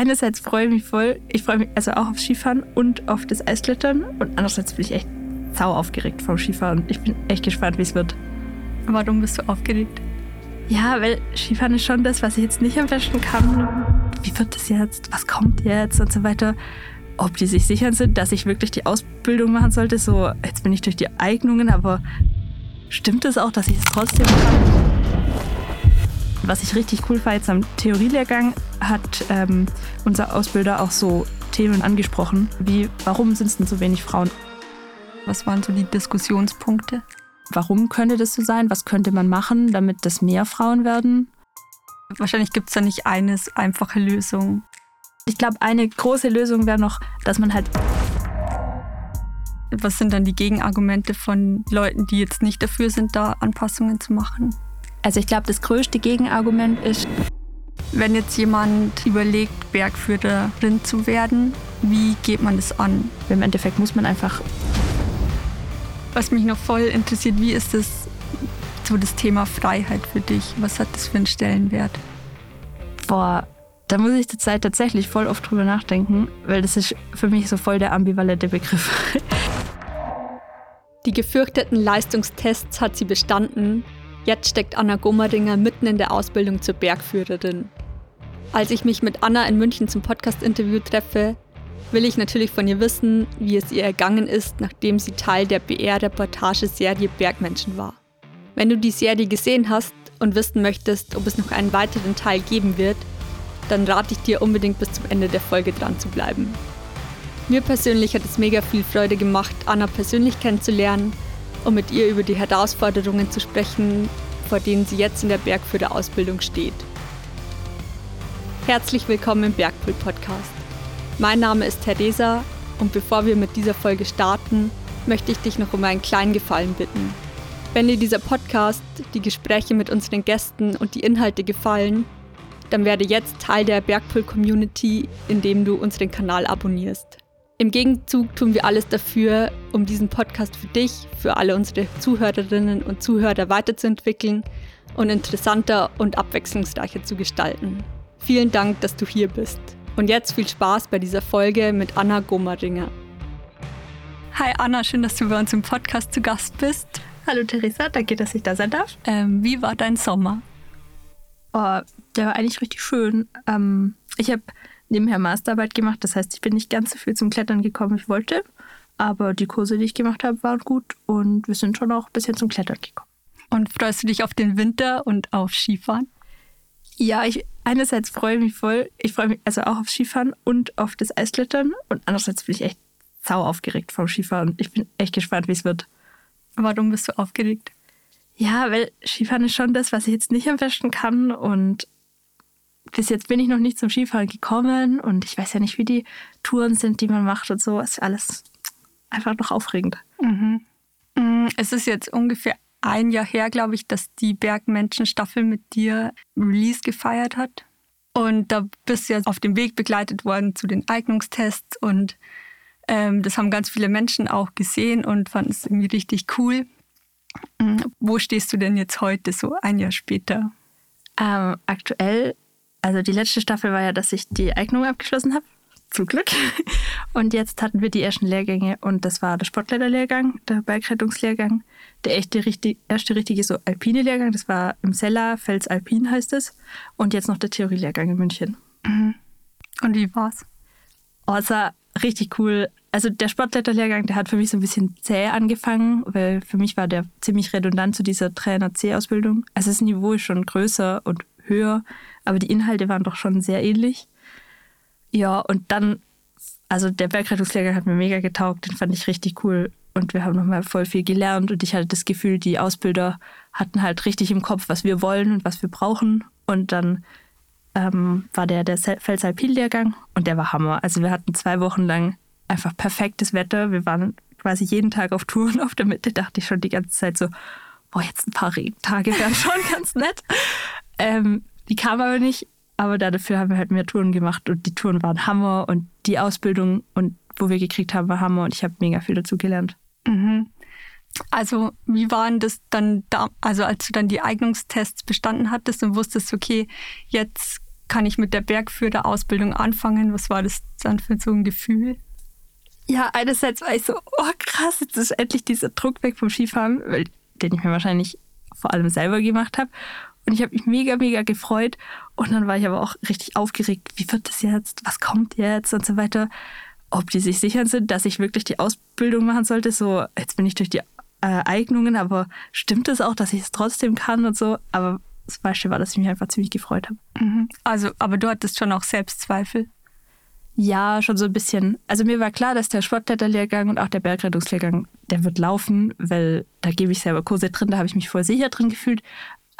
einerseits freue ich mich voll, ich freue mich also auch aufs Skifahren und auf das Eisklettern und andererseits bin ich echt sau aufgeregt vom Skifahren. Ich bin echt gespannt, wie es wird. Warum bist du aufgeregt? Ja, weil Skifahren ist schon das, was ich jetzt nicht am besten kann. Wie wird das jetzt? Was kommt jetzt und so weiter? Ob die sich sicher sind, dass ich wirklich die Ausbildung machen sollte, so jetzt bin ich durch die Eignungen, aber stimmt es auch, dass ich es trotzdem kann? Was ich richtig cool war jetzt am Theorielehrgang, hat ähm, unser Ausbilder auch so Themen angesprochen, wie warum sind es denn so wenig Frauen? Was waren so die Diskussionspunkte? Warum könnte das so sein? Was könnte man machen, damit das mehr Frauen werden? Wahrscheinlich gibt es da nicht eine einfache Lösung. Ich glaube, eine große Lösung wäre noch, dass man halt. Was sind dann die Gegenargumente von Leuten, die jetzt nicht dafür sind, da Anpassungen zu machen? Also ich glaube, das größte Gegenargument ist, wenn jetzt jemand überlegt, Bergführerin zu werden, wie geht man das an? Im Endeffekt muss man einfach. Was mich noch voll interessiert, wie ist das so das Thema Freiheit für dich? Was hat das für einen Stellenwert? Boah, da muss ich zurzeit tatsächlich voll oft drüber nachdenken, weil das ist für mich so voll der ambivalente Begriff. Die gefürchteten Leistungstests hat sie bestanden Jetzt steckt Anna Gommeringer mitten in der Ausbildung zur Bergführerin. Als ich mich mit Anna in München zum Podcast-Interview treffe, will ich natürlich von ihr wissen, wie es ihr ergangen ist, nachdem sie Teil der BR-Reportageserie Bergmenschen war. Wenn du die Serie gesehen hast und wissen möchtest, ob es noch einen weiteren Teil geben wird, dann rate ich dir unbedingt bis zum Ende der Folge dran zu bleiben. Mir persönlich hat es mega viel Freude gemacht, Anna persönlich kennenzulernen um mit ihr über die Herausforderungen zu sprechen, vor denen sie jetzt in der Bergführerausbildung steht. Herzlich willkommen im Bergpool Podcast. Mein Name ist Theresa und bevor wir mit dieser Folge starten, möchte ich dich noch um einen kleinen Gefallen bitten. Wenn dir dieser Podcast, die Gespräche mit unseren Gästen und die Inhalte gefallen, dann werde jetzt Teil der Bergpool Community, indem du unseren Kanal abonnierst. Im Gegenzug tun wir alles dafür, um diesen Podcast für dich, für alle unsere Zuhörerinnen und Zuhörer weiterzuentwickeln und interessanter und abwechslungsreicher zu gestalten. Vielen Dank, dass du hier bist. Und jetzt viel Spaß bei dieser Folge mit Anna Gomaringer. Hi Anna, schön, dass du bei uns im Podcast zu Gast bist. Hallo Theresa, danke, dass ich da sein darf. Ähm, wie war dein Sommer? Oh, der war eigentlich richtig schön. Ähm, ich habe nebenher Masterarbeit gemacht. Das heißt, ich bin nicht ganz so viel zum Klettern gekommen, wie ich wollte. Aber die Kurse, die ich gemacht habe, waren gut und wir sind schon auch ein bisschen zum Klettern gekommen. Und freust du dich auf den Winter und auf Skifahren? Ja, ich einerseits freue ich mich voll. Ich freue mich also auch auf Skifahren und auf das Eisklettern. Und andererseits bin ich echt sau aufgeregt vom Skifahren. Ich bin echt gespannt, wie es wird. Warum bist du aufgeregt? Ja, weil Skifahren ist schon das, was ich jetzt nicht am besten kann. Und bis jetzt bin ich noch nicht zum Skifahren gekommen und ich weiß ja nicht, wie die Touren sind, die man macht und so. Es ist alles einfach noch aufregend. Mhm. Mm, es ist jetzt ungefähr ein Jahr her, glaube ich, dass die Bergmenschen-Staffel mit dir Release gefeiert hat. Und da bist du ja auf dem Weg begleitet worden zu den Eignungstests und ähm, das haben ganz viele Menschen auch gesehen und fanden es irgendwie richtig cool. Mhm. Wo stehst du denn jetzt heute, so ein Jahr später? Ähm, aktuell also die letzte Staffel war ja, dass ich die Eignung abgeschlossen habe. Zum Glück. Und jetzt hatten wir die ersten Lehrgänge und das war der Sportleiterlehrgang, der Bergrettungslehrgang, der echte, richtig, erste richtige so alpine Lehrgang, das war im Seller, Fels Alpin heißt es. Und jetzt noch der Theorielehrgang in München. Mhm. Und wie war's? Oh, es war richtig cool. Also der Sportleiterlehrgang, der hat für mich so ein bisschen zäh angefangen, weil für mich war der ziemlich redundant zu dieser Trainer C-Ausbildung. Also das Niveau ist schon größer und höher, aber die Inhalte waren doch schon sehr ähnlich. Ja, und dann, also der Bergrettungslehrgang hat mir mega getaugt, den fand ich richtig cool und wir haben nochmal voll viel gelernt und ich hatte das Gefühl, die Ausbilder hatten halt richtig im Kopf, was wir wollen und was wir brauchen und dann ähm, war der der Felsalpin-Lehrgang und der war Hammer. Also wir hatten zwei Wochen lang einfach perfektes Wetter. Wir waren quasi jeden Tag auf Touren auf der Mitte, dachte ich schon die ganze Zeit so, boah, jetzt ein paar Regentage wären schon ganz nett. Ähm, die kam aber nicht, aber dafür haben wir halt mehr Touren gemacht und die Touren waren Hammer und die Ausbildung und wo wir gekriegt haben, war Hammer und ich habe mega viel dazu gelernt. Mhm. Also wie waren das dann da, also als du dann die Eignungstests bestanden hattest und wusstest, okay, jetzt kann ich mit der Bergführerausbildung anfangen? Was war das dann für so ein Gefühl? Ja, einerseits war ich so, oh krass, jetzt ist endlich dieser Druck weg vom Skifahren, den ich mir wahrscheinlich vor allem selber gemacht habe. Und ich habe mich mega, mega gefreut. Und dann war ich aber auch richtig aufgeregt. Wie wird das jetzt? Was kommt jetzt? Und so weiter. Ob die sich sicher sind, dass ich wirklich die Ausbildung machen sollte. So, jetzt bin ich durch die äh, Eignungen, aber stimmt es auch, dass ich es trotzdem kann und so? Aber das Beispiel war, dass ich mich einfach ziemlich gefreut habe. Mhm. Also, aber du hattest schon auch Selbstzweifel? Ja, schon so ein bisschen. Also mir war klar, dass der Sportkletterlehrgang und auch der Bergrettungslehrgang, der wird laufen, weil da gebe ich selber Kurse drin, da habe ich mich voll sicher drin gefühlt.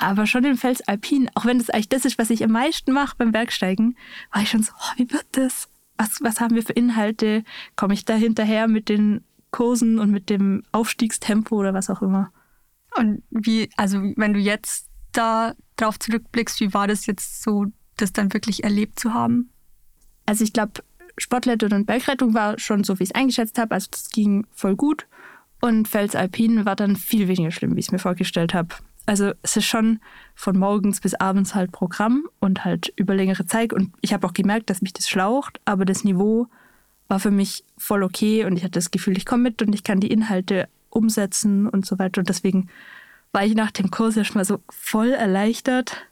Aber schon im Fels Alpin, auch wenn das eigentlich das ist, was ich am meisten mache beim Bergsteigen, war ich schon so, oh, wie wird das? Was, was haben wir für Inhalte? Komme ich da hinterher mit den Kursen und mit dem Aufstiegstempo oder was auch immer? Und wie, also wenn du jetzt da drauf zurückblickst, wie war das jetzt so, das dann wirklich erlebt zu haben? Also ich glaube, Sportlettung und Bergrettung war schon so, wie ich es eingeschätzt habe. Also das ging voll gut. Und Fels Alpin war dann viel weniger schlimm, wie ich es mir vorgestellt habe. Also es ist schon von morgens bis abends halt Programm und halt über längere Zeit. Und ich habe auch gemerkt, dass mich das schlaucht, aber das Niveau war für mich voll okay und ich hatte das Gefühl, ich komme mit und ich kann die Inhalte umsetzen und so weiter. Und deswegen war ich nach dem Kurs erstmal so voll erleichtert,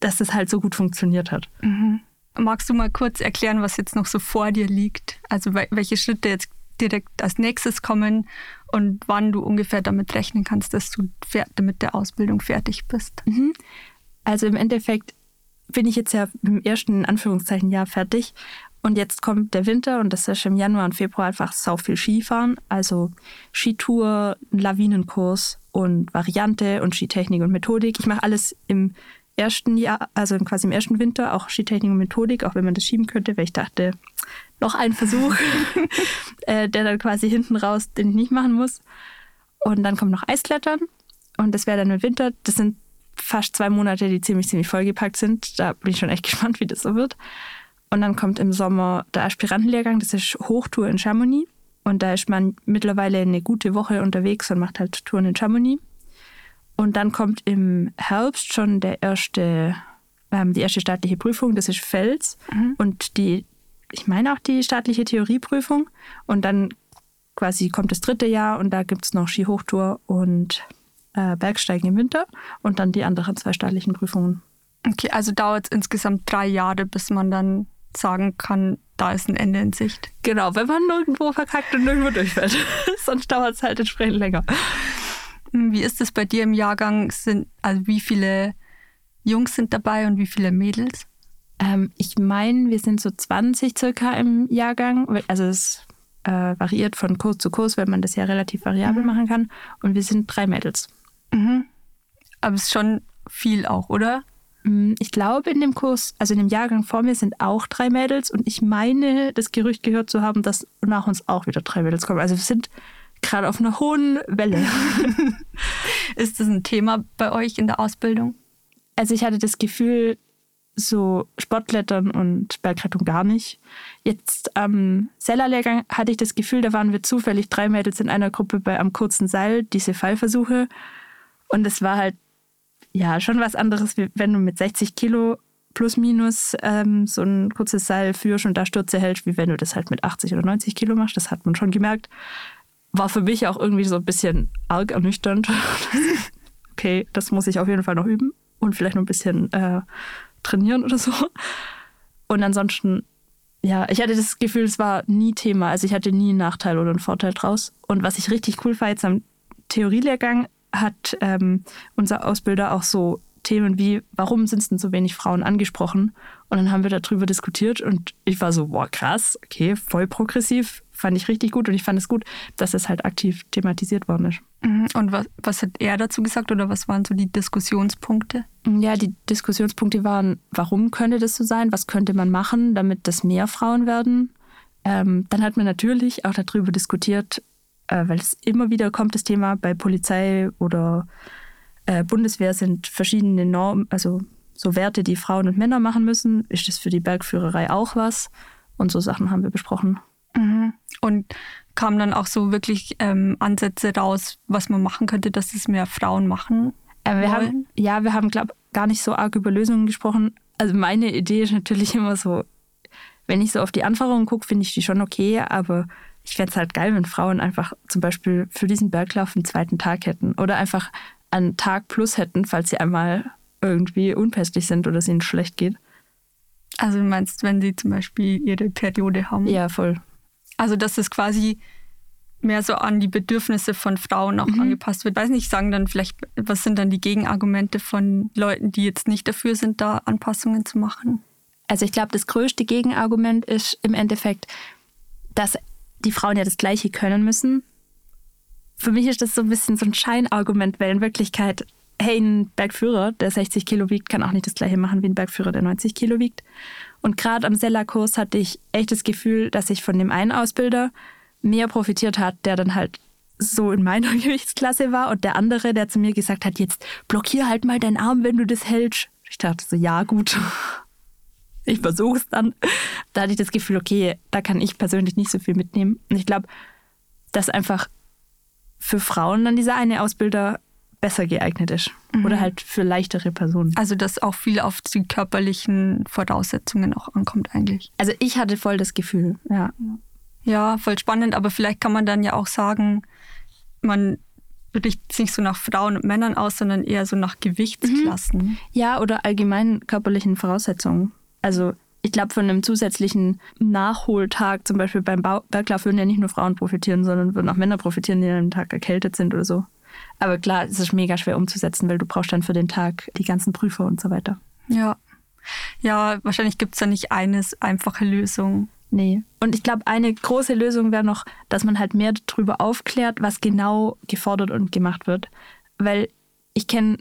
dass es halt so gut funktioniert hat. Mhm. Magst du mal kurz erklären, was jetzt noch so vor dir liegt? Also welche Schritte jetzt direkt als nächstes kommen und wann du ungefähr damit rechnen kannst, dass du mit der Ausbildung fertig bist? Mhm. Also im Endeffekt bin ich jetzt ja im ersten Anführungszeichen Jahr fertig und jetzt kommt der Winter und das ist im Januar und Februar einfach sau viel Skifahren, also Skitour, Lawinenkurs und Variante und Skitechnik und Methodik. Ich mache alles im ersten Jahr, also quasi im ersten Winter, auch Skitechnik und Methodik, auch wenn man das schieben könnte, weil ich dachte, noch ein Versuch, äh, der dann quasi hinten raus, den ich nicht machen muss. Und dann kommt noch Eisklettern und das wäre dann im Winter. Das sind fast zwei Monate, die ziemlich, ziemlich vollgepackt sind. Da bin ich schon echt gespannt, wie das so wird. Und dann kommt im Sommer der Aspirantenlehrgang, das ist Hochtour in Chamonix. Und da ist man mittlerweile eine gute Woche unterwegs und macht halt Touren in Chamonix. Und dann kommt im Herbst schon der erste, ähm, die erste staatliche Prüfung, das ist Fels. Mhm. Und die, ich meine auch die staatliche Theorieprüfung. Und dann quasi kommt das dritte Jahr und da gibt es noch Skihochtour und äh, Bergsteigen im Winter und dann die anderen zwei staatlichen Prüfungen. Okay, also dauert es insgesamt drei Jahre, bis man dann sagen kann, da ist ein Ende in Sicht. Genau, wenn man nirgendwo verkackt und nirgendwo durchfällt. Sonst dauert es halt entsprechend länger. Wie ist es bei dir im Jahrgang? Sind, also wie viele Jungs sind dabei und wie viele Mädels? Ähm, ich meine, wir sind so 20 circa im Jahrgang. Also es äh, variiert von Kurs zu Kurs, weil man das ja relativ variabel mhm. machen kann. Und wir sind drei Mädels. Mhm. Aber es ist schon viel auch, oder? Mm, ich glaube, in dem Kurs, also in dem Jahrgang vor mir sind auch drei Mädels und ich meine, das Gerücht gehört zu haben, dass nach uns auch wieder drei Mädels kommen. Also wir sind gerade auf einer hohen Welle. Ist das ein Thema bei euch in der Ausbildung? Also ich hatte das Gefühl, so Sportklettern und Bergrettung gar nicht. Jetzt am Sellerlehrgang hatte ich das Gefühl, da waren wir zufällig drei Mädels in einer Gruppe bei am kurzen Seil, diese Fallversuche. Und es war halt ja schon was anderes, wenn du mit 60 Kilo plus minus ähm, so ein kurzes Seil führst und da Stürze hältst, wie wenn du das halt mit 80 oder 90 Kilo machst. Das hat man schon gemerkt war für mich auch irgendwie so ein bisschen arg ernüchternd. okay, das muss ich auf jeden Fall noch üben und vielleicht noch ein bisschen äh, trainieren oder so. Und ansonsten, ja, ich hatte das Gefühl, es war nie Thema. Also ich hatte nie einen Nachteil oder einen Vorteil draus. Und was ich richtig cool war jetzt am Theorielehrgang, hat ähm, unser Ausbilder auch so Themen wie, warum sind es denn so wenig Frauen angesprochen? Und dann haben wir darüber diskutiert und ich war so, boah, krass, okay, voll progressiv, fand ich richtig gut und ich fand es gut, dass es halt aktiv thematisiert worden ist. Mhm. Und was, was hat er dazu gesagt oder was waren so die Diskussionspunkte? Ja, die Diskussionspunkte waren, warum könnte das so sein? Was könnte man machen, damit das mehr Frauen werden? Ähm, dann hat man natürlich auch darüber diskutiert, äh, weil es immer wieder kommt, das Thema bei Polizei oder äh, Bundeswehr sind verschiedene Normen, also so Werte, die Frauen und Männer machen müssen. Ist das für die Bergführerei auch was? Und so Sachen haben wir besprochen. Mhm. Und kamen dann auch so wirklich ähm, Ansätze raus, was man machen könnte, dass es mehr Frauen machen? Äh, wir haben, ja, wir haben, glaube gar nicht so arg über Lösungen gesprochen, also meine Idee ist natürlich immer so, wenn ich so auf die Anforderungen gucke, finde ich die schon okay, aber ich fände es halt geil, wenn Frauen einfach zum Beispiel für diesen Berglauf einen zweiten Tag hätten oder einfach einen Tag plus hätten, falls sie einmal irgendwie unpässlich sind oder es ihnen schlecht geht. Also du meinst, wenn sie zum Beispiel ihre Periode haben? Ja, voll. Also dass es quasi mehr so an die Bedürfnisse von Frauen auch mhm. angepasst wird. Weiß nicht, sagen dann vielleicht, was sind dann die Gegenargumente von Leuten, die jetzt nicht dafür sind, da Anpassungen zu machen? Also ich glaube, das größte Gegenargument ist im Endeffekt, dass die Frauen ja das Gleiche können müssen. Für mich ist das so ein bisschen so ein Scheinargument, weil in Wirklichkeit, hey, ein Bergführer, der 60 Kilo wiegt, kann auch nicht das Gleiche machen wie ein Bergführer, der 90 Kilo wiegt. Und gerade am Sella-Kurs hatte ich echt das Gefühl, dass ich von dem einen Ausbilder mehr profitiert hat, der dann halt so in meiner Gewichtsklasse war und der andere, der zu mir gesagt hat, jetzt blockier halt mal deinen Arm, wenn du das hältst. Ich dachte so, ja gut, ich versuche es dann. Da hatte ich das Gefühl, okay, da kann ich persönlich nicht so viel mitnehmen. Und ich glaube, dass einfach für Frauen dann dieser eine Ausbilder besser geeignet ist. Mhm. Oder halt für leichtere Personen. Also, dass auch viel auf die körperlichen Voraussetzungen auch ankommt eigentlich. Also, ich hatte voll das Gefühl, ja. Ja, voll spannend, aber vielleicht kann man dann ja auch sagen, man richtet sich so nach Frauen und Männern aus, sondern eher so nach Gewichtsklassen. Mhm. Ja, oder allgemein körperlichen Voraussetzungen. Also ich glaube, von einem zusätzlichen Nachholtag, zum Beispiel beim Berglauf, würden ja nicht nur Frauen profitieren, sondern würden auch Männer profitieren, die an einem Tag erkältet sind oder so. Aber klar, es ist mega schwer umzusetzen, weil du brauchst dann für den Tag die ganzen Prüfer und so weiter. Ja. Ja, wahrscheinlich gibt es da nicht eine einfache Lösung. Nee. Und ich glaube, eine große Lösung wäre noch, dass man halt mehr darüber aufklärt, was genau gefordert und gemacht wird. Weil ich kenne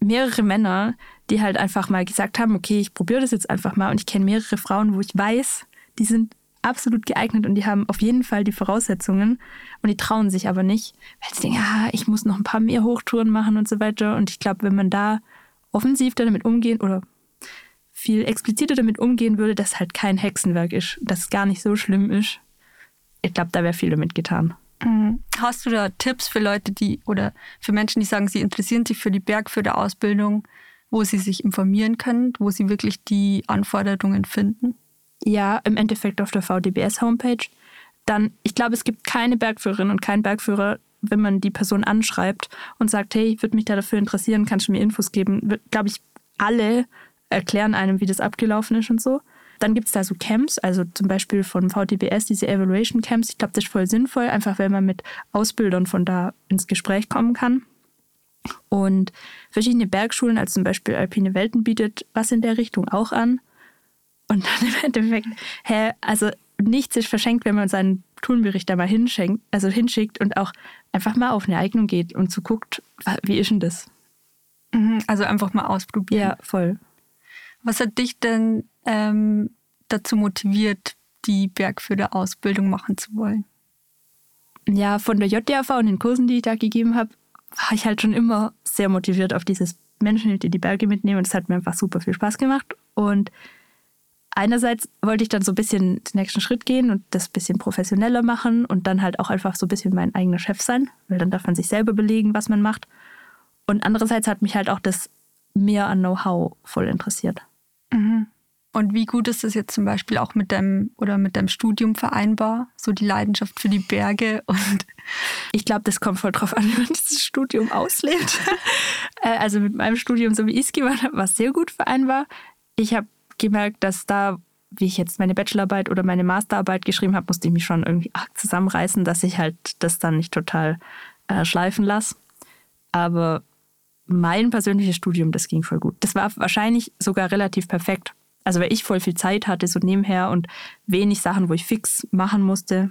mehrere Männer, die halt einfach mal gesagt haben, okay, ich probiere das jetzt einfach mal. Und ich kenne mehrere Frauen, wo ich weiß, die sind absolut geeignet und die haben auf jeden Fall die Voraussetzungen und die trauen sich aber nicht, weil sie denken, ja, ich muss noch ein paar mehr Hochtouren machen und so weiter. Und ich glaube, wenn man da offensiv damit umgehen oder viel expliziter damit umgehen würde, dass halt kein Hexenwerk ist, dass es gar nicht so schlimm ist. Ich glaube, da wäre viel damit getan. Mhm. Hast du da Tipps für Leute, die oder für Menschen, die sagen, sie interessieren sich für die Bergführerausbildung, wo sie sich informieren können, wo sie wirklich die Anforderungen finden? Ja, im Endeffekt auf der VDBS-Homepage. Dann, ich glaube, es gibt keine Bergführerin und keinen Bergführer, wenn man die Person anschreibt und sagt, hey, ich würde mich da dafür interessieren, kannst du mir Infos geben, glaube ich, alle erklären einem, wie das abgelaufen ist und so. Dann gibt es da so Camps, also zum Beispiel von VTBS, diese Evaluation Camps. Ich glaube, das ist voll sinnvoll, einfach weil man mit Ausbildern von da ins Gespräch kommen kann. Und verschiedene Bergschulen, also zum Beispiel Alpine Welten, bietet was in der Richtung auch an. Und dann im Endeffekt, hä, also nichts ist verschenkt, wenn man seinen Turnbericht da mal hinschenkt, also hinschickt und auch einfach mal auf eine Eignung geht und so guckt, wie ist denn das? Mhm, also einfach mal ausprobieren. Ja, voll. Was hat dich denn ähm, dazu motiviert, die Bergführerausbildung machen zu wollen? Ja, von der JDAV und den Kursen, die ich da gegeben habe, war ich halt schon immer sehr motiviert auf dieses Menschen, die die Berge mitnehmen. Und es hat mir einfach super viel Spaß gemacht. Und einerseits wollte ich dann so ein bisschen den nächsten Schritt gehen und das ein bisschen professioneller machen und dann halt auch einfach so ein bisschen mein eigener Chef sein, weil dann darf man sich selber belegen, was man macht. Und andererseits hat mich halt auch das mehr an Know-how voll interessiert. Mhm. Und wie gut ist das jetzt zum Beispiel auch mit deinem oder mit deinem Studium vereinbar? So die Leidenschaft für die Berge und ich glaube, das kommt voll drauf an, wie man dieses Studium auslebt. Äh, also mit meinem Studium, so wie ich es gemacht habe, war es sehr gut vereinbar. Ich habe gemerkt, dass da, wie ich jetzt meine Bachelorarbeit oder meine Masterarbeit geschrieben habe, musste ich mich schon irgendwie zusammenreißen, dass ich halt das dann nicht total äh, schleifen lasse. Aber mein persönliches Studium, das ging voll gut. Das war wahrscheinlich sogar relativ perfekt. Also weil ich voll viel Zeit hatte, so nebenher und wenig Sachen, wo ich fix machen musste.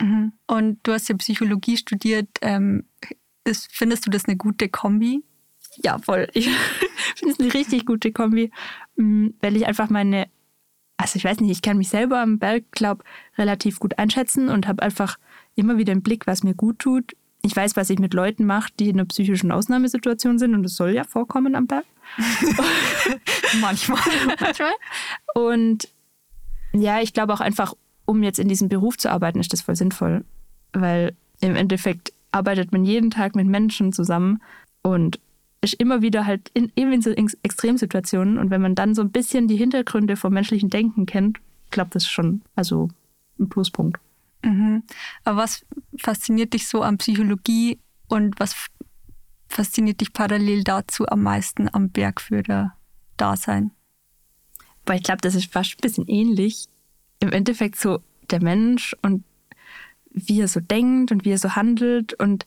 Mhm. Und du hast ja Psychologie studiert. Ähm, ist, findest du das eine gute Kombi? Ja, voll. Ich finde es eine richtig gute Kombi, mm, weil ich einfach meine, also ich weiß nicht, ich kann mich selber am Berg, glaube relativ gut einschätzen und habe einfach immer wieder im Blick, was mir gut tut, ich weiß, was ich mit Leuten mache, die in einer psychischen Ausnahmesituation sind und das soll ja vorkommen am Berg. Manchmal. Manchmal. Und ja, ich glaube auch einfach, um jetzt in diesem Beruf zu arbeiten, ist das voll sinnvoll, weil im Endeffekt arbeitet man jeden Tag mit Menschen zusammen und ist immer wieder halt in, eben in so Extremsituationen. Und wenn man dann so ein bisschen die Hintergründe vom menschlichen Denken kennt, klappt das schon also ein Pluspunkt. Mhm. Aber was fasziniert dich so an Psychologie und was fasziniert dich parallel dazu am meisten am Bergführer-Dasein? Weil ich glaube, das ist fast ein bisschen ähnlich. Im Endeffekt so der Mensch und wie er so denkt und wie er so handelt und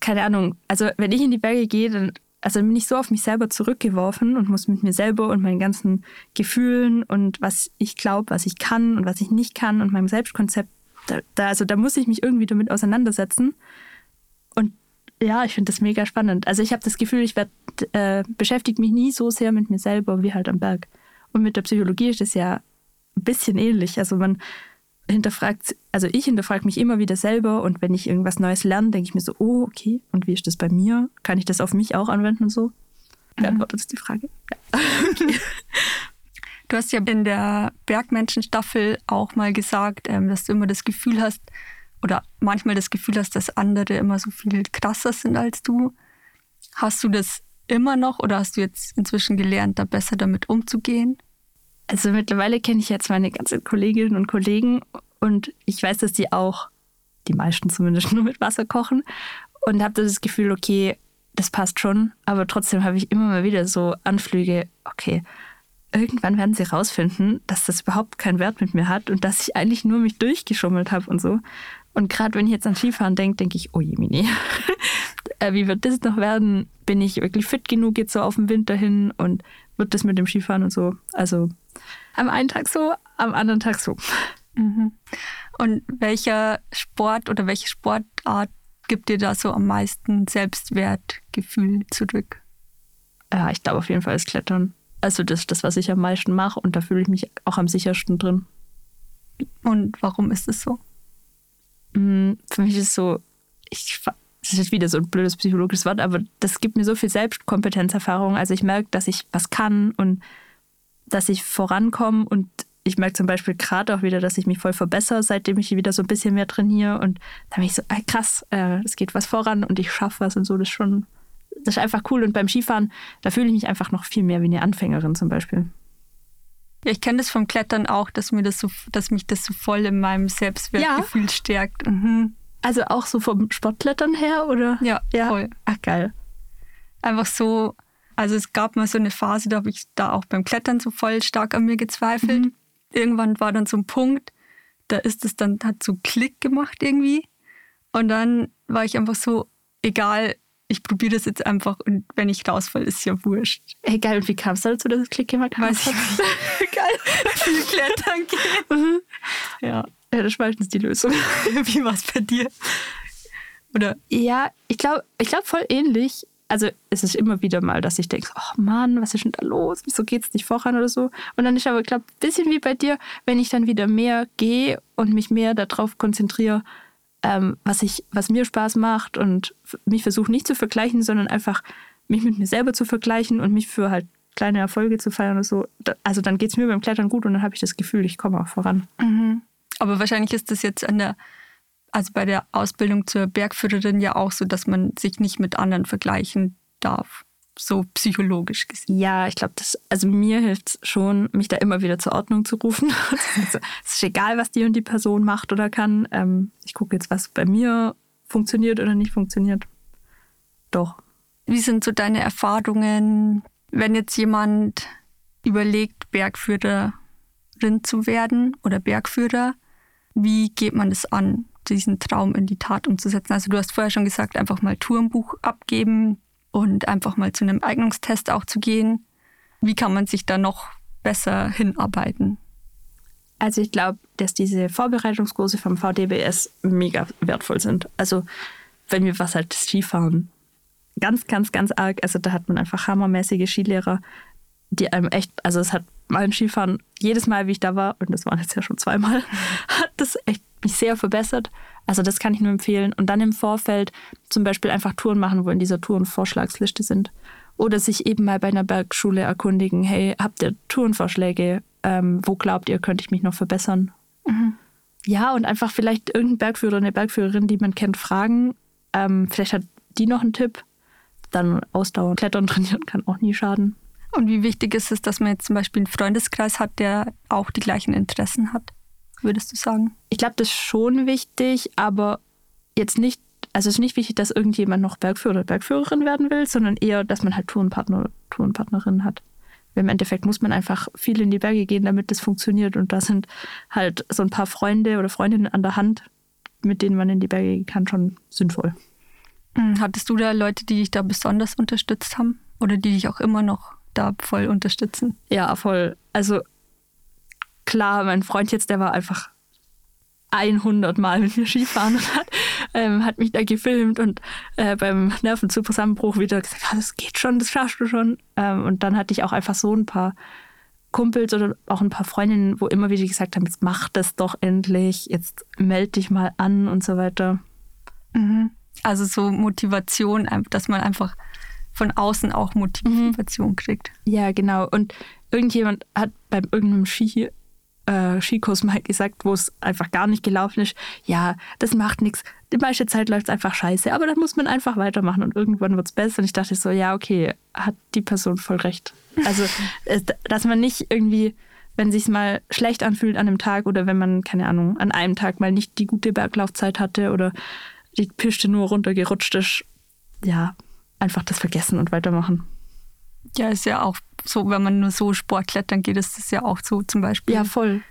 keine Ahnung. Also wenn ich in die Berge gehe, dann also bin ich so auf mich selber zurückgeworfen und muss mit mir selber und meinen ganzen Gefühlen und was ich glaube, was ich kann und was ich nicht kann und meinem Selbstkonzept, da, da, also da muss ich mich irgendwie damit auseinandersetzen. Und ja, ich finde das mega spannend. Also ich habe das Gefühl, ich werd, äh, beschäftige mich nie so sehr mit mir selber wie halt am Berg. Und mit der Psychologie ist das ja ein bisschen ähnlich. Also man hinterfragt, also ich hinterfrage mich immer wieder selber und wenn ich irgendwas Neues lerne, denke ich mir so, oh, okay, und wie ist das bei mir? Kann ich das auf mich auch anwenden und so? Beantwortet das die Frage? Ja. Du hast ja in der Bergmenschen-Staffel auch mal gesagt, ähm, dass du immer das Gefühl hast, oder manchmal das Gefühl hast, dass andere immer so viel krasser sind als du. Hast du das immer noch oder hast du jetzt inzwischen gelernt, da besser damit umzugehen? Also mittlerweile kenne ich jetzt meine ganzen Kolleginnen und Kollegen und ich weiß, dass die auch, die meisten zumindest, nur mit Wasser kochen und habe das Gefühl, okay, das passt schon, aber trotzdem habe ich immer mal wieder so Anflüge, okay, irgendwann werden sie rausfinden, dass das überhaupt keinen Wert mit mir hat und dass ich eigentlich nur mich durchgeschummelt habe und so. Und gerade wenn ich jetzt an Skifahren denke, denke ich, oh je, Mini, äh, wie wird das noch werden? Bin ich wirklich fit genug jetzt so auf den Winter hin und wird das mit dem Skifahren und so? Also am einen Tag so, am anderen Tag so. Mhm. Und welcher Sport oder welche Sportart gibt dir da so am meisten Selbstwertgefühl zurück? Ja, ich glaube auf jeden Fall das Klettern. Also das ist das, was ich am meisten mache und da fühle ich mich auch am sichersten drin. Und warum ist es so? Mm, für mich ist es so, ich, das ist jetzt wieder so ein blödes psychologisches Wort, aber das gibt mir so viel Selbstkompetenzerfahrung. Also ich merke, dass ich was kann und dass ich vorankomme und ich merke zum Beispiel gerade auch wieder, dass ich mich voll verbessere, seitdem ich wieder so ein bisschen mehr trainiere und da bin ich so, ey, krass, äh, es geht was voran und ich schaffe was und so, das ist schon, das ist einfach cool und beim Skifahren, da fühle ich mich einfach noch viel mehr wie eine Anfängerin zum Beispiel. Ja, ich kenne das vom Klettern auch, dass mir das so, dass mich das so voll in meinem Selbstwertgefühl ja. stärkt. Mhm. Also auch so vom Sportklettern her, oder? Ja, ja, voll. Ach, geil. Einfach so, also es gab mal so eine Phase, da habe ich da auch beim Klettern so voll stark an mir gezweifelt. Mhm. Irgendwann war dann so ein Punkt, da ist es dann, hat so Klick gemacht irgendwie. Und dann war ich einfach so, egal, ich probiere das jetzt einfach und wenn ich rausfalle, ist ja wurscht. Geil, und wie kam es dazu, dass es Klick gemacht hat? Weiß ich nicht. geil, viel klettern gehen. Mhm. Ja. ja, das war meistens die Lösung. wie war es bei dir? Oder? Ja, ich glaube ich glaub voll ähnlich also es ist immer wieder mal, dass ich denke, oh Mann, was ist denn da los? Wieso geht es nicht voran oder so? Und dann ist aber, glaube ein bisschen wie bei dir, wenn ich dann wieder mehr gehe und mich mehr darauf konzentriere, ähm, was, ich, was mir Spaß macht und mich versuche nicht zu vergleichen, sondern einfach mich mit mir selber zu vergleichen und mich für halt kleine Erfolge zu feiern oder so. Also dann geht es mir beim Klettern gut und dann habe ich das Gefühl, ich komme auch voran. Mhm. Aber wahrscheinlich ist das jetzt an der also bei der Ausbildung zur Bergführerin ja auch so, dass man sich nicht mit anderen vergleichen darf. So psychologisch gesehen. Ja, ich glaube, das, also mir hilft es schon, mich da immer wieder zur Ordnung zu rufen. also, es ist egal, was die und die Person macht oder kann. Ähm, ich gucke jetzt, was bei mir funktioniert oder nicht funktioniert. Doch. Wie sind so deine Erfahrungen, wenn jetzt jemand überlegt, Bergführerin zu werden oder Bergführer? Wie geht man das an? Diesen Traum in die Tat umzusetzen. Also du hast vorher schon gesagt, einfach mal Tourenbuch abgeben und einfach mal zu einem Eignungstest auch zu gehen. Wie kann man sich da noch besser hinarbeiten? Also ich glaube, dass diese Vorbereitungskurse vom VDBS mega wertvoll sind. Also wenn wir was halt Skifahren ganz, ganz, ganz arg, also da hat man einfach hammermäßige Skilehrer, die einem echt, also es hat beim Skifahren jedes Mal, wie ich da war, und das waren jetzt ja schon zweimal, hat das echt mich sehr verbessert. Also das kann ich nur empfehlen. Und dann im Vorfeld zum Beispiel einfach Touren machen, wo in dieser Tourenvorschlagsliste sind. Oder sich eben mal bei einer Bergschule erkundigen, hey, habt ihr Tourenvorschläge? Ähm, wo glaubt ihr, könnte ich mich noch verbessern? Mhm. Ja, und einfach vielleicht irgendeinen Bergführer, eine Bergführerin, die man kennt, fragen. Ähm, vielleicht hat die noch einen Tipp. dann Ausdauer Klettern trainieren kann auch nie schaden. Und wie wichtig ist es, dass man jetzt zum Beispiel einen Freundeskreis hat, der auch die gleichen Interessen hat, würdest du sagen? Ich glaube, das ist schon wichtig, aber jetzt nicht, also es ist nicht wichtig, dass irgendjemand noch Bergführer oder Bergführerin werden will, sondern eher, dass man halt Tourenpartner oder Tourenpartnerin hat. Im Endeffekt muss man einfach viel in die Berge gehen, damit das funktioniert. Und da sind halt so ein paar Freunde oder Freundinnen an der Hand, mit denen man in die Berge gehen kann, schon sinnvoll. Hm, hattest du da Leute, die dich da besonders unterstützt haben? Oder die dich auch immer noch da voll unterstützen? Ja, voll. Also klar, mein Freund jetzt, der war einfach 100 Mal mit mir Skifahren und hat, ähm, hat mich da gefilmt und äh, beim Nervenzusammenbruch wieder gesagt, ah, das geht schon, das schaffst du schon. Ähm, und dann hatte ich auch einfach so ein paar Kumpels oder auch ein paar Freundinnen, wo immer wieder gesagt haben, jetzt mach das doch endlich, jetzt melde dich mal an und so weiter. Mhm. Also so Motivation, dass man einfach von außen auch Motivation mhm. kriegt. Ja, genau. Und irgendjemand hat beim irgendeinem Ski äh, Skikurs mal gesagt, wo es einfach gar nicht gelaufen ist. Ja, das macht nichts. Die meiste Zeit läuft es einfach scheiße, aber dann muss man einfach weitermachen und irgendwann wird es besser. Und ich dachte so, ja, okay, hat die Person voll recht. Also, dass man nicht irgendwie, wenn sich mal schlecht anfühlt an einem Tag oder wenn man, keine Ahnung, an einem Tag mal nicht die gute Berglaufzeit hatte oder die Piste nur runtergerutscht ist, ja, einfach das vergessen und weitermachen. Ja, ist ja auch so, wenn man nur so Sport klettern geht, ist das ja auch so zum Beispiel. Ja, voll.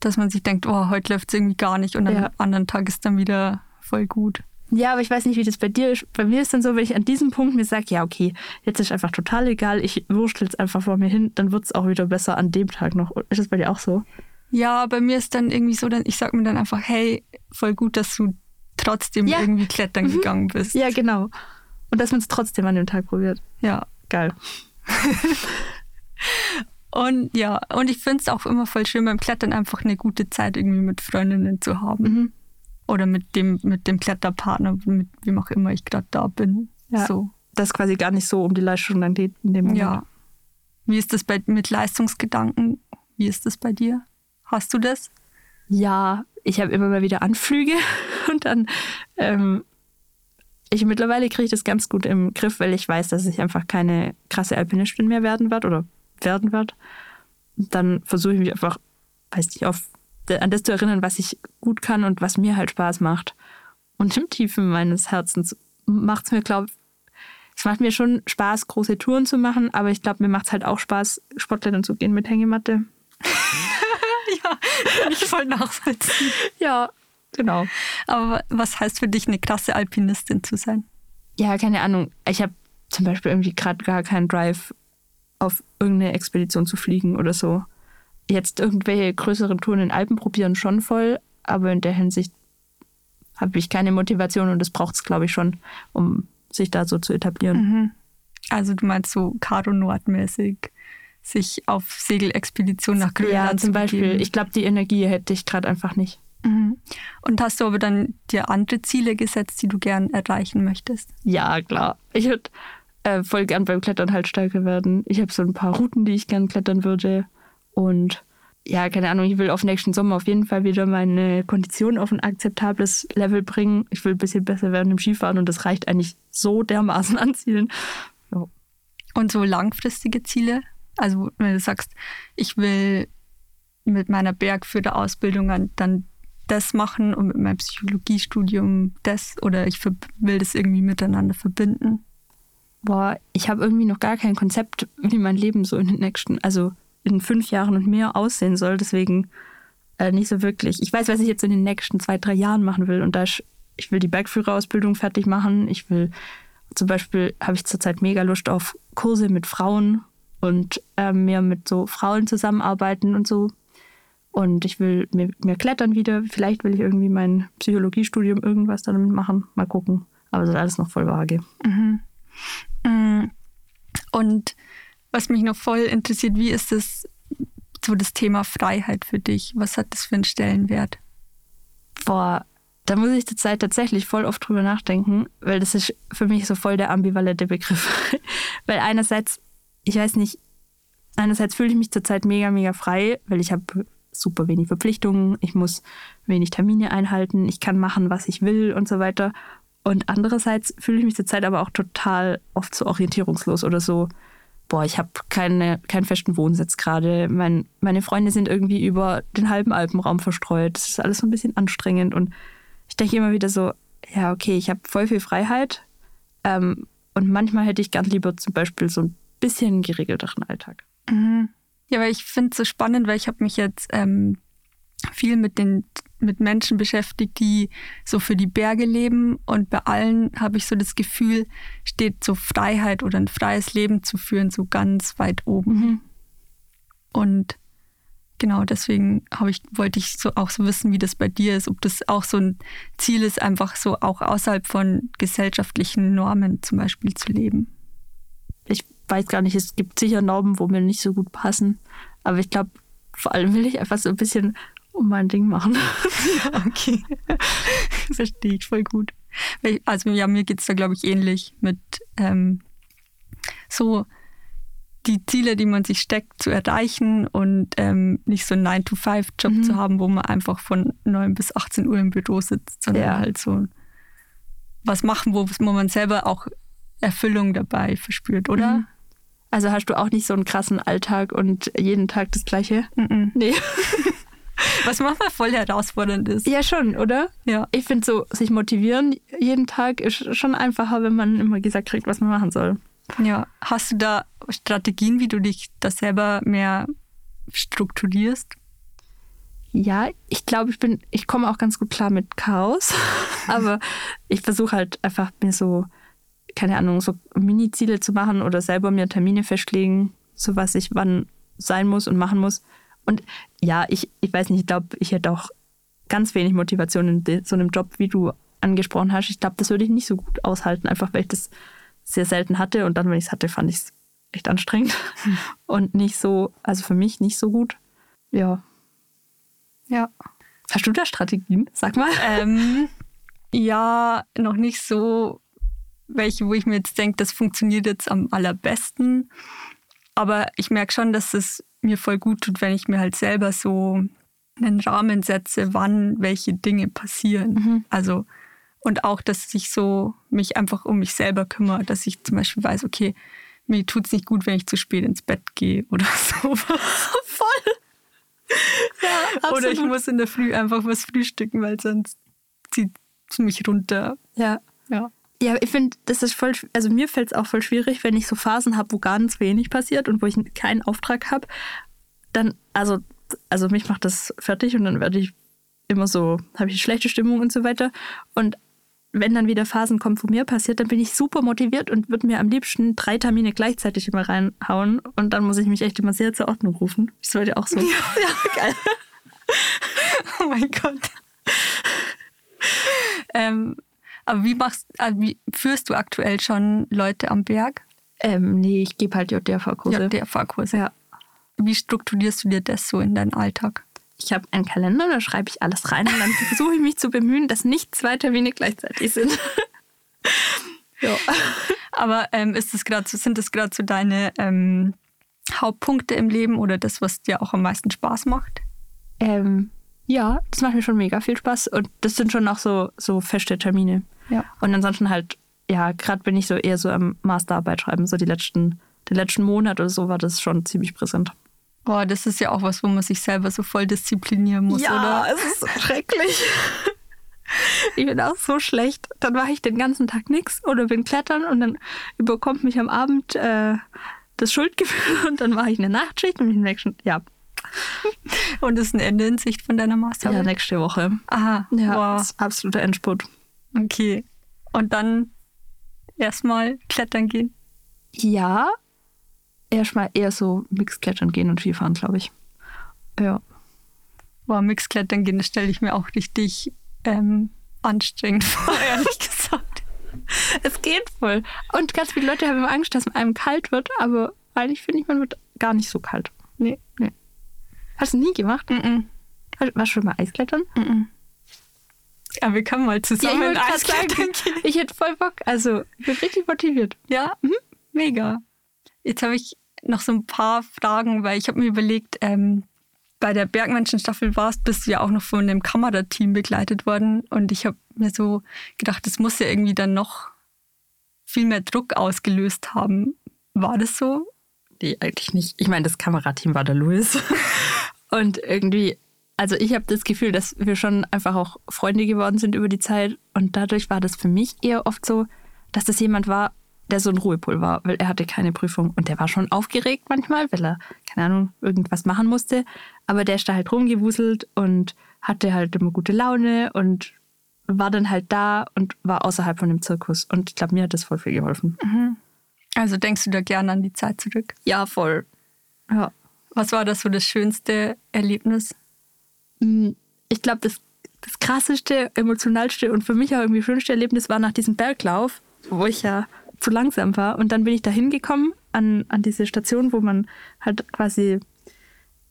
Dass man sich denkt, oh, heute läuft es irgendwie gar nicht und ja. am anderen Tag ist dann wieder voll gut. Ja, aber ich weiß nicht, wie das bei dir ist. Bei mir ist dann so, wenn ich an diesem Punkt mir sage, ja, okay, jetzt ist einfach total egal, ich wurschtel jetzt einfach vor mir hin, dann wird es auch wieder besser an dem Tag noch. Ist das bei dir auch so? Ja, bei mir ist dann irgendwie so, dann, ich sage mir dann einfach, hey, voll gut, dass du trotzdem ja. irgendwie klettern mhm. gegangen bist. Ja, genau. Und dass man es trotzdem an dem Tag probiert. Ja. Geil. und ja, und ich finde es auch immer voll schön beim Klettern einfach eine gute Zeit irgendwie mit Freundinnen zu haben. Mhm. Oder mit dem, mit dem Kletterpartner, mit wem auch immer ich gerade da bin. Ja. So. Das quasi gar nicht so um die Leistung dann geht in dem Moment. Ja. Wie ist das bei, mit Leistungsgedanken? Wie ist das bei dir? Hast du das? Ja, ich habe immer mal wieder Anflüge und dann ähm, ich mittlerweile kriege ich das ganz gut im Griff, weil ich weiß, dass ich einfach keine krasse Alpinistin mehr werden wird oder werden wird. Dann versuche ich mich einfach, weiß nicht, auf, an das zu erinnern, was ich gut kann und was mir halt Spaß macht. Und im Tiefen meines Herzens macht es mir, glaube ich, es macht mir schon Spaß, große Touren zu machen, aber ich glaube, mir macht es halt auch Spaß, Sportklettern zu gehen mit Hängematte. ja, kann ich voll nachvollziehen. Ja, Genau. Aber was heißt für dich, eine krasse Alpinistin zu sein? Ja, keine Ahnung. Ich habe zum Beispiel irgendwie gerade gar keinen Drive, auf irgendeine Expedition zu fliegen oder so. Jetzt irgendwelche größeren Touren in Alpen probieren schon voll, aber in der Hinsicht habe ich keine Motivation und das braucht es, glaube ich, schon, um sich da so zu etablieren. Mhm. Also du meinst so Karo Nordmäßig, sich auf Segelexpedition nach Grönland Ja, zum Beispiel. Begeben. Ich glaube, die Energie hätte ich gerade einfach nicht. Mhm. Und hast du aber dann dir andere Ziele gesetzt, die du gern erreichen möchtest? Ja, klar. Ich würde äh, voll gern beim Klettern halt stärker werden. Ich habe so ein paar Routen, die ich gern klettern würde. Und ja, keine Ahnung, ich will auf nächsten Sommer auf jeden Fall wieder meine Kondition auf ein akzeptables Level bringen. Ich will ein bisschen besser werden im Skifahren und das reicht eigentlich so dermaßen an Zielen. Ja. Und so langfristige Ziele? Also, wenn du sagst, ich will mit meiner Bergführerausbildung dann das machen und mit meinem Psychologiestudium das oder ich will das irgendwie miteinander verbinden? Boah, ich habe irgendwie noch gar kein Konzept, wie mein Leben so in den nächsten, also in fünf Jahren und mehr aussehen soll. Deswegen äh, nicht so wirklich. Ich weiß, was ich jetzt in den nächsten zwei, drei Jahren machen will. Und da ich, ich will die Bergführerausbildung fertig machen. Ich will zum Beispiel habe ich zurzeit mega Lust auf Kurse mit Frauen und äh, mehr mit so Frauen zusammenarbeiten und so und ich will mir, mir klettern wieder. Vielleicht will ich irgendwie mein Psychologiestudium irgendwas damit machen. Mal gucken. Aber das ist alles noch voll vage. Mhm. Mm. Und was mich noch voll interessiert, wie ist das so das Thema Freiheit für dich? Was hat das für einen Stellenwert? Boah, da muss ich zurzeit tatsächlich voll oft drüber nachdenken, weil das ist für mich so voll der ambivalente Begriff. weil einerseits, ich weiß nicht, einerseits fühle ich mich zurzeit mega, mega frei, weil ich habe super wenig Verpflichtungen, ich muss wenig Termine einhalten, ich kann machen, was ich will und so weiter. Und andererseits fühle ich mich zurzeit aber auch total oft so orientierungslos oder so, boah, ich habe keine, keinen festen Wohnsitz gerade. Mein, meine Freunde sind irgendwie über den halben Alpenraum verstreut. Das ist alles so ein bisschen anstrengend. Und ich denke immer wieder so, ja, okay, ich habe voll viel Freiheit. Ähm, und manchmal hätte ich ganz lieber zum Beispiel so ein bisschen geregelteren Alltag. Mhm. Ja, weil ich finde es so spannend, weil ich habe mich jetzt ähm, viel mit den mit Menschen beschäftigt, die so für die Berge leben. Und bei allen habe ich so das Gefühl, steht so Freiheit oder ein freies Leben zu führen, so ganz weit oben. Mhm. Und genau deswegen ich, wollte ich so auch so wissen, wie das bei dir ist, ob das auch so ein Ziel ist, einfach so auch außerhalb von gesellschaftlichen Normen zum Beispiel zu leben. Ich weiß gar nicht, es gibt sicher Normen, wo mir nicht so gut passen. Aber ich glaube, vor allem will ich einfach so ein bisschen um mein Ding machen. okay. Verstehe ich voll gut. Also ja, mir geht es da, glaube ich, ähnlich mit ähm, so die Ziele, die man sich steckt, zu erreichen und ähm, nicht so einen 9-to-5-Job mhm. zu haben, wo man einfach von 9 bis 18 Uhr im Büro sitzt, sondern ja. halt so was machen, wo, wo man selber auch Erfüllung dabei verspürt, oder? Mhm. Also hast du auch nicht so einen krassen Alltag und jeden Tag das Gleiche? Mhm. Nee. Was manchmal voll herausfordernd ist. Ja, schon, oder? Ja. Ich finde so, sich motivieren jeden Tag ist schon einfacher, wenn man immer gesagt kriegt, was man machen soll. Ja. Hast du da Strategien, wie du dich da selber mehr strukturierst? Ja, ich glaube, ich bin, ich komme auch ganz gut klar mit Chaos. Aber ich versuche halt einfach mir so, keine Ahnung, so Mini-Ziele zu machen oder selber mir Termine festlegen, so was ich wann sein muss und machen muss. Und ja, ich, ich weiß nicht, ich glaube, ich hätte auch ganz wenig Motivation in so einem Job, wie du angesprochen hast. Ich glaube, das würde ich nicht so gut aushalten, einfach weil ich das sehr selten hatte. Und dann, wenn ich es hatte, fand ich es echt anstrengend hm. und nicht so, also für mich nicht so gut. Ja. Ja. Hast du da Strategien? Sag mal. Ähm, ja, noch nicht so welche, wo ich mir jetzt denke, das funktioniert jetzt am allerbesten. Aber ich merke schon, dass es mir voll gut tut, wenn ich mir halt selber so einen Rahmen setze, wann welche Dinge passieren. Mhm. Also und auch, dass ich so mich einfach um mich selber kümmere, dass ich zum Beispiel weiß, okay, mir tut es nicht gut, wenn ich zu spät ins Bett gehe oder sowas. Voll. Ja, absolut. Oder ich muss in der Früh einfach was frühstücken, weil sonst zieht es mich runter. Ja. Ja. Ja, ich finde, das ist voll, also mir fällt es auch voll schwierig, wenn ich so Phasen habe, wo ganz wenig passiert und wo ich keinen Auftrag habe. Dann, also, also mich macht das fertig und dann werde ich immer so, habe ich schlechte Stimmung und so weiter. Und wenn dann wieder Phasen kommen, wo mir passiert, dann bin ich super motiviert und würde mir am liebsten drei Termine gleichzeitig immer reinhauen. Und dann muss ich mich echt immer sehr zur Ordnung rufen. Das sollte auch so. Ja, ja geil. oh mein Gott. ähm, aber wie machst also wie führst du aktuell schon Leute am Berg? Ähm, nee, ich gebe halt JDRV-Kurse. JDRV-Kurse, ja. Wie strukturierst du dir das so in deinen Alltag? Ich habe einen Kalender, da schreibe ich alles rein und dann versuche ich mich zu bemühen, dass nicht zwei Termine gleichzeitig sind. ja. Aber ähm, ist das so, sind das gerade so deine ähm, Hauptpunkte im Leben oder das, was dir auch am meisten Spaß macht? Ähm, ja, das macht mir schon mega viel Spaß und das sind schon auch so, so feste Termine. Ja. Und ansonsten halt, ja, gerade bin ich so eher so am Masterarbeit schreiben, so die letzten, den letzten Monat oder so war das schon ziemlich präsent. Boah, das ist ja auch was, wo man sich selber so voll disziplinieren muss, ja, oder? Ja, es ist so schrecklich. ich bin auch so schlecht. Dann mache ich den ganzen Tag nichts oder bin klettern und dann überkommt mich am Abend äh, das Schuldgefühl und dann mache ich eine Nachtschicht und mich nächsten, ja. Und das ist ein Ende in Sicht von deiner Masterarbeit? Ja, nächste Woche. Aha, ja, wow. absoluter Endspurt. Okay. Und dann erstmal klettern gehen? Ja, erstmal eher so Mixklettern gehen und Skifahren, glaube ich. Ja. Wow, Mixklettern gehen, das stelle ich mir auch richtig ähm, anstrengend vor, ehrlich gesagt. Es geht voll. Und ganz viele Leute haben immer Angst, dass einem kalt wird, aber eigentlich finde ich, man wird gar nicht so kalt. Nee. nee. Hast du nie gemacht? Mm -mm. Warst du schon mal Eisklettern? Mm -mm. Ja, wir können mal zusammen ja, Eisklettern gehen. Ich hätte voll Bock. Also, ich bin richtig motiviert. Ja, mhm. mega. Jetzt habe ich noch so ein paar Fragen, weil ich habe mir überlegt, ähm, bei der Bergmenschen-Staffel warst, bist du ja auch noch von dem Kamerateam begleitet worden. Und ich habe habe mir so gedacht, das muss ja irgendwie dann noch viel mehr Druck ausgelöst haben. War das so? Nee, eigentlich nicht. Ich meine, das Kamerateam war der Louis. Und irgendwie, also ich habe das Gefühl, dass wir schon einfach auch Freunde geworden sind über die Zeit. Und dadurch war das für mich eher oft so, dass das jemand war, der so ein Ruhepol war, weil er hatte keine Prüfung. Und der war schon aufgeregt manchmal, weil er, keine Ahnung, irgendwas machen musste. Aber der ist da halt rumgewuselt und hatte halt immer gute Laune und war dann halt da und war außerhalb von dem Zirkus. Und ich glaube, mir hat das voll viel geholfen. Mhm. Also denkst du da gerne an die Zeit zurück? Ja, voll. Ja. Was war das so das schönste Erlebnis? Hm, ich glaube, das, das krasseste, emotionalste und für mich auch irgendwie schönste Erlebnis war nach diesem Berglauf, wo ich ja zu langsam war. Und dann bin ich da hingekommen an, an diese Station, wo man halt quasi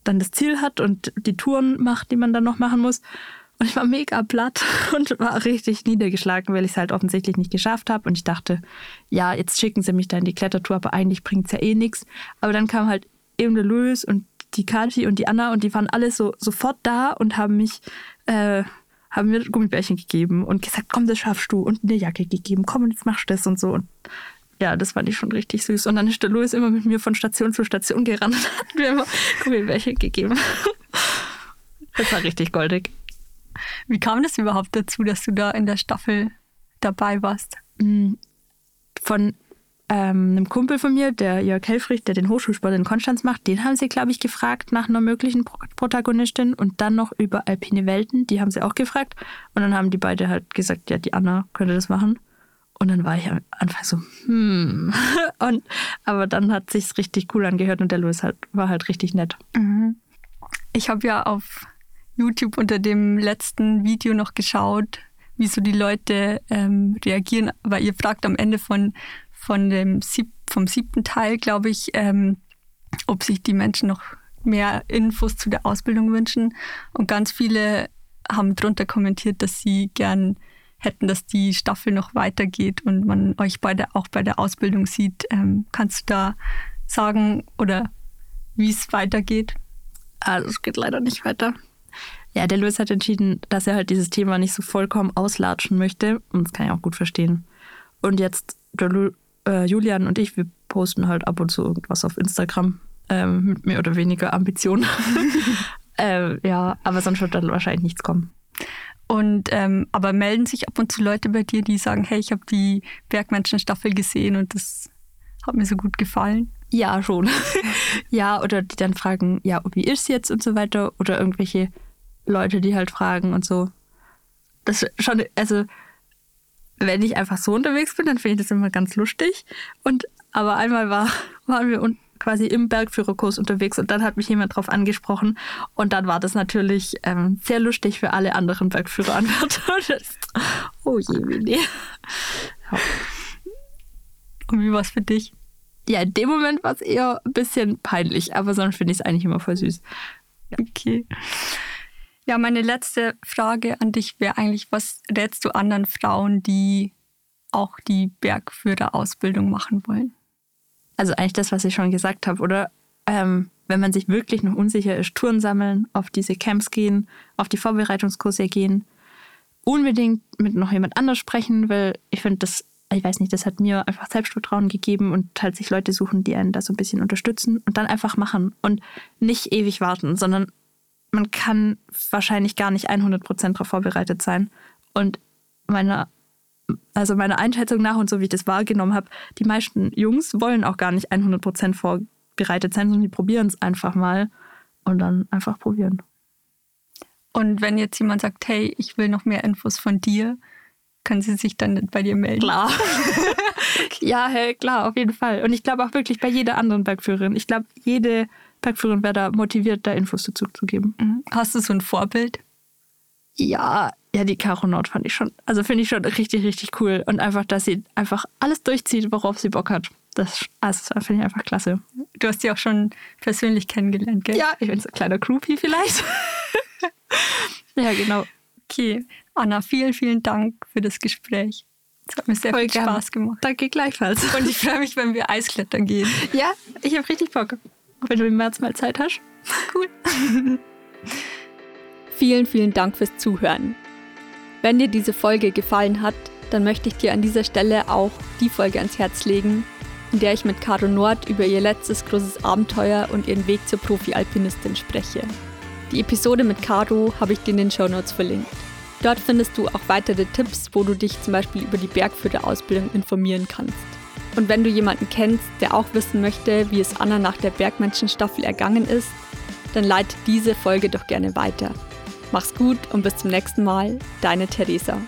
dann das Ziel hat und die Touren macht, die man dann noch machen muss. Und ich war mega platt und war richtig niedergeschlagen, weil ich es halt offensichtlich nicht geschafft habe. Und ich dachte, ja, jetzt schicken sie mich da in die Klettertour, aber eigentlich bringt es ja eh nichts. Aber dann kam halt eben der Louis und die Kathi und die Anna und die waren alle so sofort da und haben mich, äh, haben mir Gummibärchen gegeben und gesagt, komm, das schaffst du und eine Jacke gegeben, komm und jetzt machst du das und so. Und ja, das fand ich schon richtig süß. Und dann ist der Louis immer mit mir von Station zu Station gerannt und hat mir immer Gummibärchen gegeben. Das war richtig goldig. Wie kam das überhaupt dazu, dass du da in der Staffel dabei warst? Mm, von ähm, einem Kumpel von mir, der Jörg Helfrich, der den Hochschulsport in Konstanz macht, den haben sie, glaube ich, gefragt nach einer möglichen Pro Protagonistin und dann noch über Alpine Welten, die haben sie auch gefragt. Und dann haben die beide halt gesagt, ja, die Anna könnte das machen. Und dann war ich am Anfang so, hm. Und, aber dann hat sich's richtig cool angehört und der Louis halt, war halt richtig nett. Mhm. Ich habe ja auf YouTube unter dem letzten Video noch geschaut, wie so die Leute ähm, reagieren, weil ihr fragt am Ende von, von dem Sieb, vom siebten Teil, glaube ich, ähm, ob sich die Menschen noch mehr Infos zu der Ausbildung wünschen. Und ganz viele haben drunter kommentiert, dass sie gern hätten, dass die Staffel noch weitergeht und man euch bei der, auch bei der Ausbildung sieht. Ähm, kannst du da sagen oder wie es weitergeht? Also es geht leider nicht weiter. Ja, der Louis hat entschieden, dass er halt dieses Thema nicht so vollkommen auslatschen möchte. Und das kann ich auch gut verstehen. Und jetzt, der Lu äh, Julian und ich, wir posten halt ab und zu irgendwas auf Instagram ähm, mit mehr oder weniger Ambitionen. äh, ja, aber sonst wird dann wahrscheinlich nichts kommen. Und ähm, aber melden sich ab und zu Leute bei dir, die sagen, hey, ich habe die Bergmenschen-Staffel gesehen und das hat mir so gut gefallen. Ja, schon. ja, oder die dann fragen, ja, wie ist jetzt und so weiter. Oder irgendwelche Leute, die halt fragen und so. Das schon, also wenn ich einfach so unterwegs bin, dann finde ich das immer ganz lustig. Und aber einmal war, waren wir quasi im Bergführerkurs unterwegs und dann hat mich jemand drauf angesprochen und dann war das natürlich ähm, sehr lustig für alle anderen Bergführeranwärter. oh je, nee. Ja. Und wie war es für dich? Ja, in dem Moment war es eher ein bisschen peinlich, aber sonst finde ich es eigentlich immer voll süß. Ja. Okay. Ja, meine letzte Frage an dich wäre eigentlich, was rätst du anderen Frauen, die auch die Bergführerausbildung machen wollen? Also eigentlich das, was ich schon gesagt habe, oder? Ähm, wenn man sich wirklich noch unsicher ist, Touren sammeln, auf diese Camps gehen, auf die Vorbereitungskurse gehen, unbedingt mit noch jemand anders sprechen, weil ich finde, das, ich weiß nicht, das hat mir einfach Selbstvertrauen gegeben und halt sich Leute suchen, die einen da so ein bisschen unterstützen und dann einfach machen und nicht ewig warten, sondern man kann wahrscheinlich gar nicht 100% darauf vorbereitet sein. Und meine, also meiner Einschätzung nach und so wie ich das wahrgenommen habe, die meisten Jungs wollen auch gar nicht 100% vorbereitet sein, sondern die probieren es einfach mal und dann einfach probieren. Und wenn jetzt jemand sagt, hey, ich will noch mehr Infos von dir, können sie sich dann bei dir melden? Klar. ja, hey, klar, auf jeden Fall. Und ich glaube auch wirklich bei jeder anderen Bergführerin. Ich glaube, jede Bergführerin wäre da motiviert, da Infos dazu zu geben. Mhm. Hast du so ein Vorbild? Ja, ja, die Caro Nord fand ich schon, also finde ich schon richtig, richtig cool. Und einfach, dass sie einfach alles durchzieht, worauf sie Bock hat. Das, also, das finde ich einfach klasse. Du hast sie auch schon persönlich kennengelernt, gell? Ja, ich bin so ein kleiner Groupie vielleicht. ja, genau. Okay, Anna, vielen, vielen Dank für das Gespräch. Es hat mir sehr Voll viel gern. Spaß gemacht. Danke gleichfalls. Und ich freue mich, wenn wir Eisklettern gehen. Ja, ich habe richtig Bock. Wenn du im März mal Zeit hast. Cool. vielen, vielen Dank fürs Zuhören. Wenn dir diese Folge gefallen hat, dann möchte ich dir an dieser Stelle auch die Folge ans Herz legen, in der ich mit Caro Nord über ihr letztes großes Abenteuer und ihren Weg zur Profi-Alpinistin spreche. Die Episode mit Caro habe ich dir in den Show Notes verlinkt. Dort findest du auch weitere Tipps, wo du dich zum Beispiel über die Bergführerausbildung informieren kannst. Und wenn du jemanden kennst, der auch wissen möchte, wie es Anna nach der Bergmenschenstaffel ergangen ist, dann leite diese Folge doch gerne weiter. Mach's gut und bis zum nächsten Mal, deine Theresa.